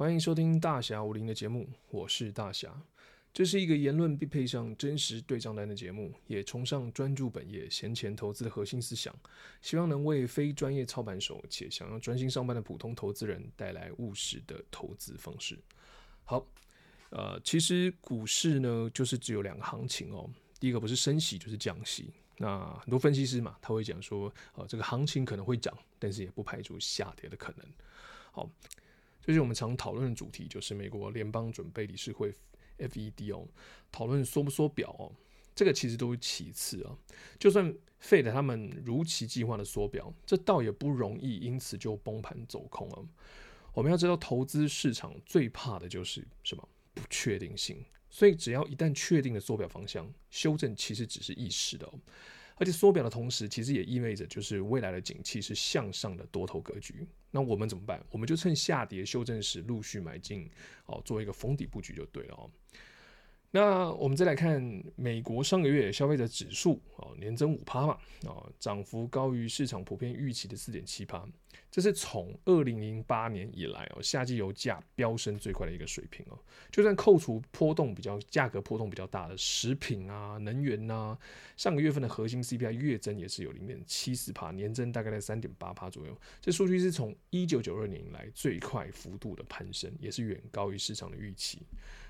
欢迎收听大侠武林的节目，我是大侠。这是一个言论必配上真实对账单的节目，也崇尚专注本业、闲钱投资的核心思想，希望能为非专业操盘手且想要专心上班的普通投资人带来务实的投资方式。好，呃，其实股市呢，就是只有两个行情哦，第一个不是升息就是降息。那很多分析师嘛，他会讲说，呃，这个行情可能会涨，但是也不排除下跌的可能。好。最近我们常讨论的主题就是美国联邦准备理事会 FED 哦，讨论缩不缩表哦，这个其实都是其次啊。就算 Fed 他们如期计划的缩表，这倒也不容易，因此就崩盘走空了。我们要知道，投资市场最怕的就是什么？不确定性。所以只要一旦确定了缩表方向，修正其实只是一时的。而且缩表的同时，其实也意味着就是未来的景气是向上的多头格局。那我们怎么办？我们就趁下跌修正时陆续买进，哦，做一个逢底布局就对了哦。那我们再来看美国上个月消费者指数哦，年增五趴嘛，哦，涨幅高于市场普遍预期的四点七趴，这是从二零零八年以来哦，夏季油价飙升最快的一个水平哦。就算扣除波动比较价格波动比较大的食品啊、能源呐，上个月份的核心 CPI 月增也是有零点七四趴，年增大概在三点八趴左右。这数据是从一九九二年以来最快幅度的攀升，也是远高于市场的预期。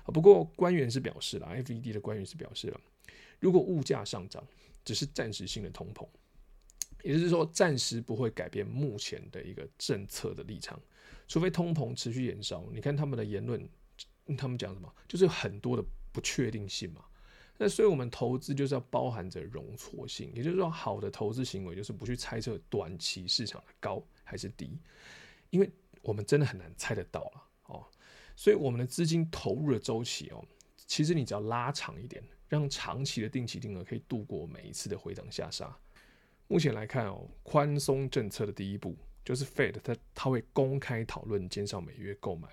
不过官员是表示了，FED 的官员是表示了，如果物价上涨只是暂时性的通膨，也就是说暂时不会改变目前的一个政策的立场，除非通膨持续延烧。你看他们的言论，他们讲什么？就是有很多的不确定性嘛。那所以我们投资就是要包含着容错性，也就是说，好的投资行为就是不去猜测短期市场的高还是低，因为我们真的很难猜得到了哦。所以我们的资金投入的周期哦，其实你只要拉长一点，让长期的定期定额可以度过每一次的回涨下杀。目前来看哦，宽松政策的第一步就是 Fed 它它会公开讨论减少每月购买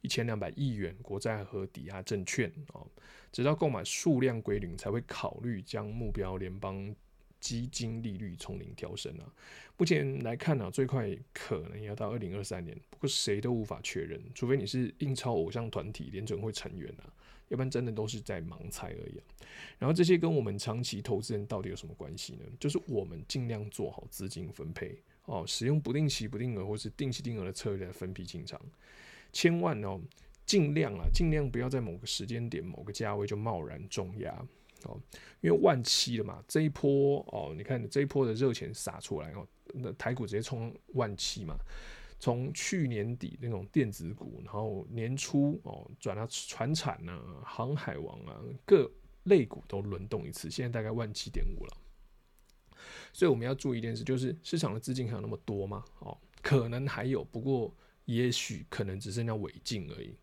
一千两百亿元国债和抵押证券哦，直到购买数量归零才会考虑将目标联邦基金利率从零调升啊，目前来看呢、最快可能要到二零二三年，不过谁都无法确认，除非你是印钞偶像团体联准会成员啊，要不然真的都是在盲猜而已啊。然后这些跟我们长期投资人到底有什么关系呢？就是我们尽量做好资金分配哦，使用不定期不定额或是定期定额的策略来分批进场，千万哦，尽量啊，尽量不要在某个时间点、某个价位就贸然重压。哦，因为万七了嘛，这一波哦，你看这一波的热钱撒出来哦，那台股直接冲万七嘛。从去年底那种电子股，然后年初哦转到传产啊、航海王啊，各类股都轮动一次，现在大概万七点五了。所以我们要注意一件事，就是市场的资金还有那么多吗？哦，可能还有，不过也许可能只剩下尾劲而已。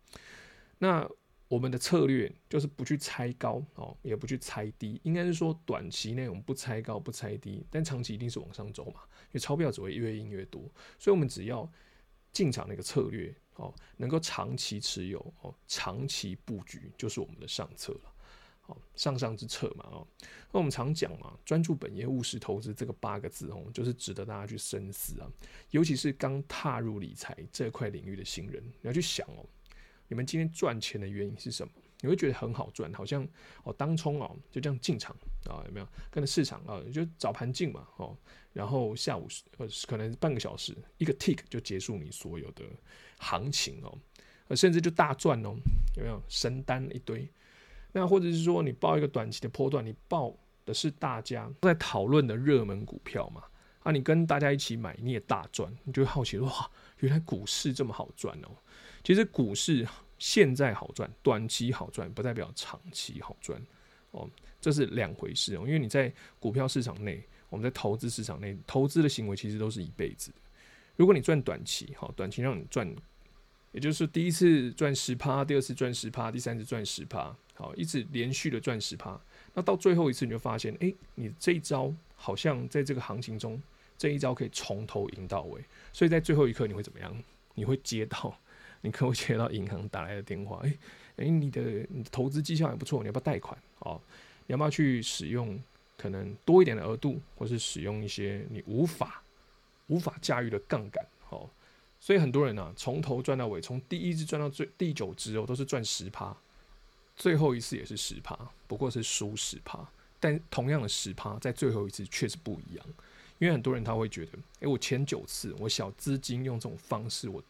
那。我们的策略就是不去猜高哦，也不去猜低，应该是说短期内我们不猜高不猜低，但长期一定是往上走嘛，因为钞票只会越印越多，所以我们只要进场那个策略哦，能够长期持有哦，长期布局就是我们的上策了，哦，上上之策嘛哦，那我们常讲嘛，专注本业务实投资这个八个字哦，就是值得大家去深思啊，尤其是刚踏入理财这块领域的新人，你要去想哦。你们今天赚钱的原因是什么？你会觉得很好赚，好像哦当冲哦就这样进场啊，有没有跟着市场啊？就早盘进嘛哦，然后下午呃可能半个小时一个 tick 就结束你所有的行情哦，呃甚至就大赚哦，有没有神单一堆？那或者是说你报一个短期的波段，你报的是大家在讨论的热门股票嘛？啊，你跟大家一起买你也大赚，你就会好奇哇，原来股市这么好赚哦。其实股市现在好赚，短期好赚，不代表长期好赚哦，这是两回事哦。因为你在股票市场内，我们在投资市场内，投资的行为其实都是一辈子的。如果你赚短期，好，短期让你赚，也就是第一次赚十趴，第二次赚十趴，第三次赚十趴，好，一直连续的赚十趴，那到最后一次你就发现，哎，你这一招好像在这个行情中，这一招可以从头赢到尾，所以在最后一刻你会怎么样？你会接到。你可能接到银行打来的电话，诶、欸，诶，你的你的投资绩效还不错，你要不要贷款？哦，你要不要去使用可能多一点的额度，或是使用一些你无法无法驾驭的杠杆？哦，所以很多人啊，从头赚到尾，从第一支赚到最第九支哦，都是赚十趴，最后一次也是十趴，不过是输十趴。但同样的十趴，在最后一次确实不一样，因为很多人他会觉得，诶、我前九次我小资金用这种方式我，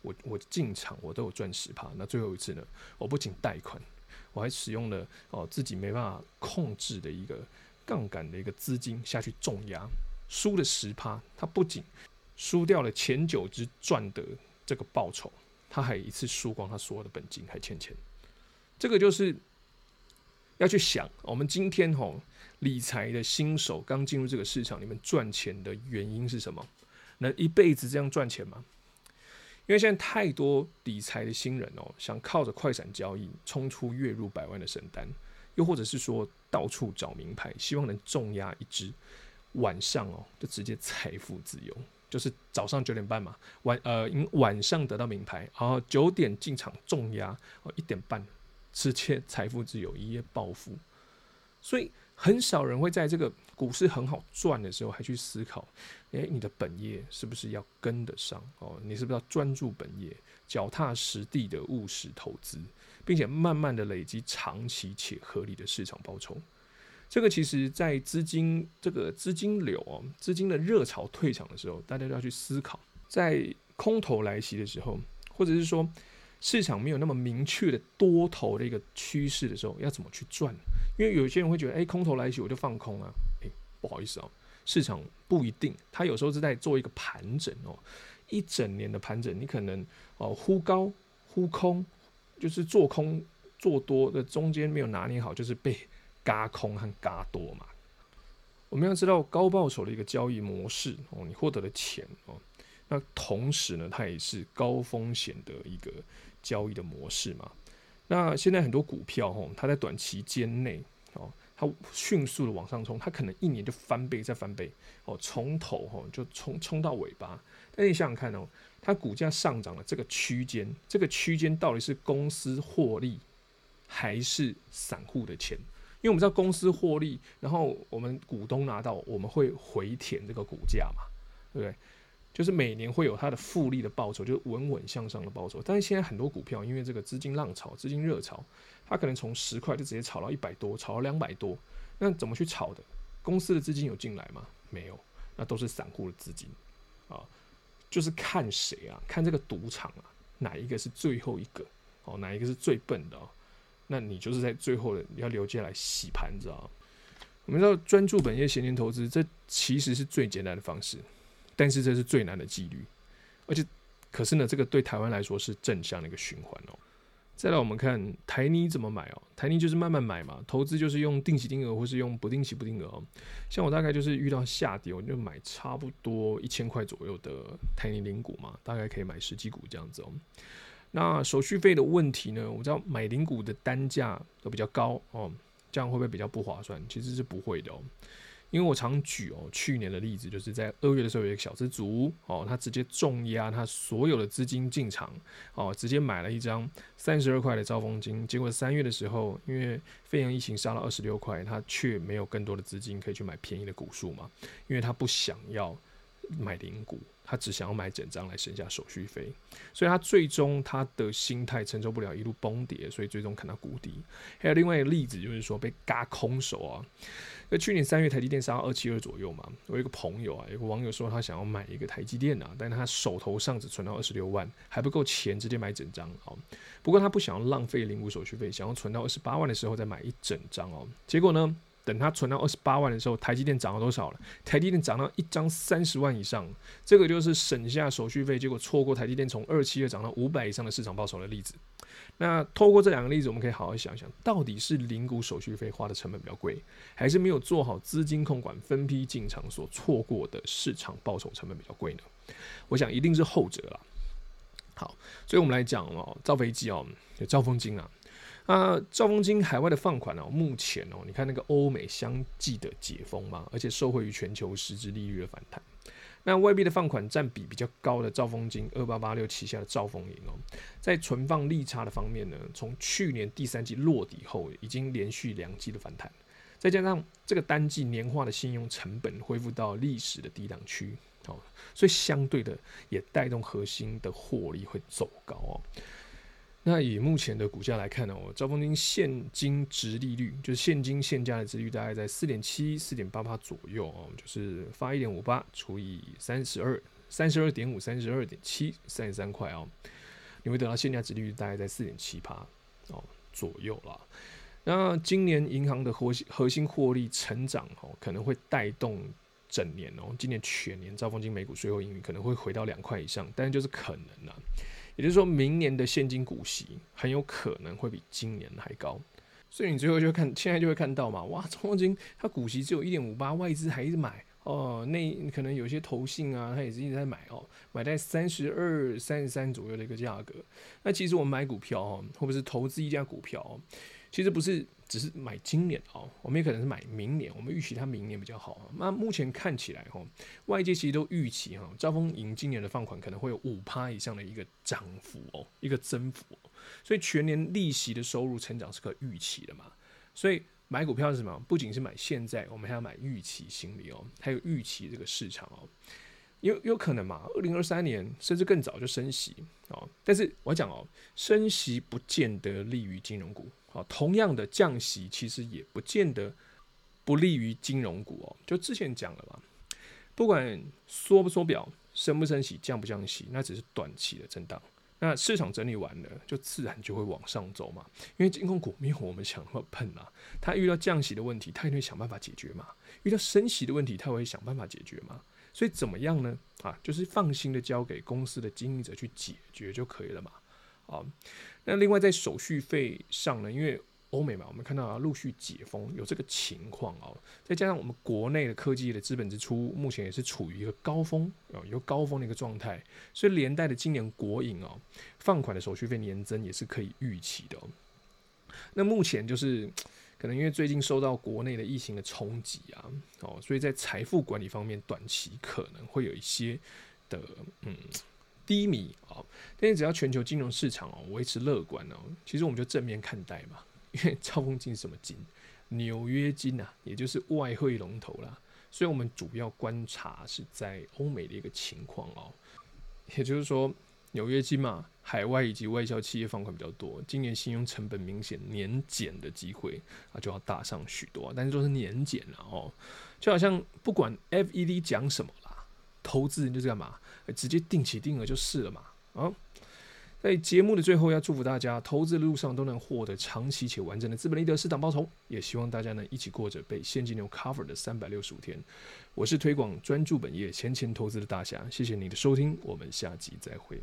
我我进场我都有赚十趴，那最后一次呢，我不仅贷款，我还使用了哦自己没办法控制的一个杠杆的一个资金下去重压，输了十趴，他不仅输掉了前九支赚的这个报酬，他还一次输光他所有的本金还欠钱，这个就是。要去想，我们今天吼理财的新手刚进入这个市场里面赚钱的原因是什么？能一辈子这样赚钱吗？因为现在太多理财的新人哦，想靠着快闪交易冲出月入百万的神单，又或者是说到处找名牌，希望能重压一支，晚上哦就直接财富自由，就是早上九点半嘛，晚呃晚上得到名牌，然后九点进场重压哦一点半。直接财富自由，一夜暴富，所以很少人会在这个股市很好赚的时候还去思考，诶，你的本业是不是要跟得上哦？你是不是要专注本业，脚踏实地的务实投资，并且慢慢的累积长期且合理的市场报酬？这个其实，在资金这个资金流哦，资金的热潮退场的时候，大家都要去思考，在空头来袭的时候，或者是说。市场没有那么明确的多头的一个趋势的时候，要怎么去赚？因为有些人会觉得，哎，空头来袭我就放空啊。不好意思哦，市场不一定，它有时候是在做一个盘整哦，一整年的盘整，你可能哦忽高忽空，就是做空做多的中间没有拿捏好，就是被嘎空和嘎多嘛。我们要知道高报酬的一个交易模式哦，你获得的钱哦，那同时呢，它也是高风险的一个。交易的模式嘛，那现在很多股票哦，它在短期间内哦，它迅速的往上冲，它可能一年就翻倍再翻倍哦，从头哦就冲冲到尾巴。但你想想看哦，它股价上涨的这个区间，这个区间到底是公司获利还是散户的钱？因为我们知道公司获利，然后我们股东拿到，我们会回填这个股价嘛，对不对？就是每年会有它的复利的报酬，就是稳稳向上的报酬。但是现在很多股票，因为这个资金浪潮、资金热潮，它可能从十块就直接炒到一百多，炒到两百多。那怎么去炒的？公司的资金有进来吗？没有，那都是散户的资金啊。就是看谁啊？看这个赌场啊，哪一个是最后一个？哦，哪一个是最笨的哦？那你就是在最后的你要留下来洗盘子啊。我们知道专注本业、闲钱投资，这其实是最简单的方式。但是这是最难的纪律，而且，可是呢，这个对台湾来说是正向的一个循环哦。再来，我们看台泥怎么买哦？台泥就是慢慢买嘛，投资就是用定期定额或是用不定期不定额哦。像我大概就是遇到下跌，我就买差不多一千块左右的台泥零股嘛，大概可以买十几股这样子哦。那手续费的问题呢？我知道买零股的单价都比较高哦，这样会不会比较不划算？其实是不会的哦。因为我常举哦，去年的例子，就是在二月的时候，有一个小资族哦，他直接重压他所有的资金进场哦，直接买了一张三十二块的招风金，结果三月的时候，因为肺炎疫情杀了二十六块，他却没有更多的资金可以去买便宜的股数嘛，因为他不想要买零股，他只想要买整张来省下手续费，所以他最终他的心态承受不了一路崩跌，所以最终看到谷底。还有另外一个例子，就是说被嘎空手啊。那去年三月，台积电杀到二七二左右嘛。我有一个朋友啊，有个网友说他想要买一个台积电啊，但他手头上只存到二十六万，还不够钱直接买整张哦。不过他不想要浪费零股手续费，想要存到二十八万的时候再买一整张哦。结果呢，等他存到二十八万的时候，台积电涨了多少了？台积电涨到一张三十万以上，这个就是省下手续费，结果错过台积电从二七二涨到五百以上的市场报酬的例子。那透过这两个例子，我们可以好好想想，到底是零股手续费花的成本比较贵，还是没有做好资金控管、分批进场所错过的市场报酬成本比较贵呢？我想一定是后者了。好，所以我们来讲哦，造飞机哦，有兆丰金啊，啊，兆丰金海外的放款哦，目前哦，你看那个欧美相继的解封嘛，而且受惠于全球实质利率的反弹。那外币的放款占比比较高的兆丰金二八八六旗下的兆丰银哦，在存放利差的方面呢，从去年第三季落底后，已经连续两季的反弹，再加上这个单季年化的信用成本恢复到历史的低档区哦，所以相对的也带动核心的获利会走高哦。那以目前的股价来看呢，哦，兆丰金现金殖利率就是现金现价的殖利率大概在四点七、四点八八左右哦，就是发一点五八除以三十二，三十二点五，三十二点七，三十三块哦，你会得到现价殖利率大概在四点七八哦左右啦。那今年银行的核心核心获利成长哦，可能会带动整年哦，今年全年兆丰金每股税后盈余可能会回到两块以上，但是就是可能啊。也就是说明年的现金股息很有可能会比今年还高，所以你最后就看现在就会看到嘛，哇，中金它股息只有一点五八，外资还是买哦，那可能有些投信啊，它也是一直在买哦，买在三十二、三十三左右的一个价格。那其实我们买股票哦，或者是投资一家股票哦，其实不是。只是买今年哦，我们也可能是买明年，我们预期它明年比较好。那目前看起来哈，外界其实都预期哈，兆丰银今年的放款可能会有五趴以上的一个涨幅哦，一个增幅。所以全年利息的收入成长是可预期的嘛。所以买股票是什么？不仅是买现在，我们还要买预期心理哦，还有预期这个市场哦。有有可能嘛？二零二三年甚至更早就升息哦。但是我讲哦，升息不见得利于金融股。好，同样的降息其实也不见得不利于金融股哦。就之前讲了嘛，不管缩不缩表、升不升息、降不降息，那只是短期的震荡。那市场整理完了，就自然就会往上走嘛。因为金融股没有我们想那么笨啊，它遇到降息的问题，它也会想办法解决嘛；遇到升息的问题，它会想办法解决嘛。所以怎么样呢？啊，就是放心的交给公司的经营者去解决就可以了嘛。啊。那另外在手续费上呢，因为欧美嘛，我们看到啊陆续解封，有这个情况哦。再加上我们国内的科技的资本支出目前也是处于一个高峰啊，一个高峰的一个状态，所以连带的今年国营哦放款的手续费年增也是可以预期的。那目前就是可能因为最近受到国内的疫情的冲击啊，哦，所以在财富管理方面短期可能会有一些的嗯。低迷啊，但是只要全球金融市场哦维持乐观哦，其实我们就正面看待嘛。因为兆丰金是什么金？纽约金呐，也就是外汇龙头啦。所以我们主要观察是在欧美的一个情况哦。也就是说，纽约金嘛，海外以及外销企业放款比较多，今年信用成本明显年减的机会啊就要大上许多。但是都是年减了哦，就好像不管 FED 讲什么，投资人就是干嘛？直接定起定额就是了嘛，啊，在节目的最后要祝福大家，投资的路上都能获得长期且完整的资本利得市场报酬，也希望大家能一起过着被现金流 cover 的三百六十五天。我是推广专注本业、闲钱投资的大侠，谢谢你的收听，我们下集再会。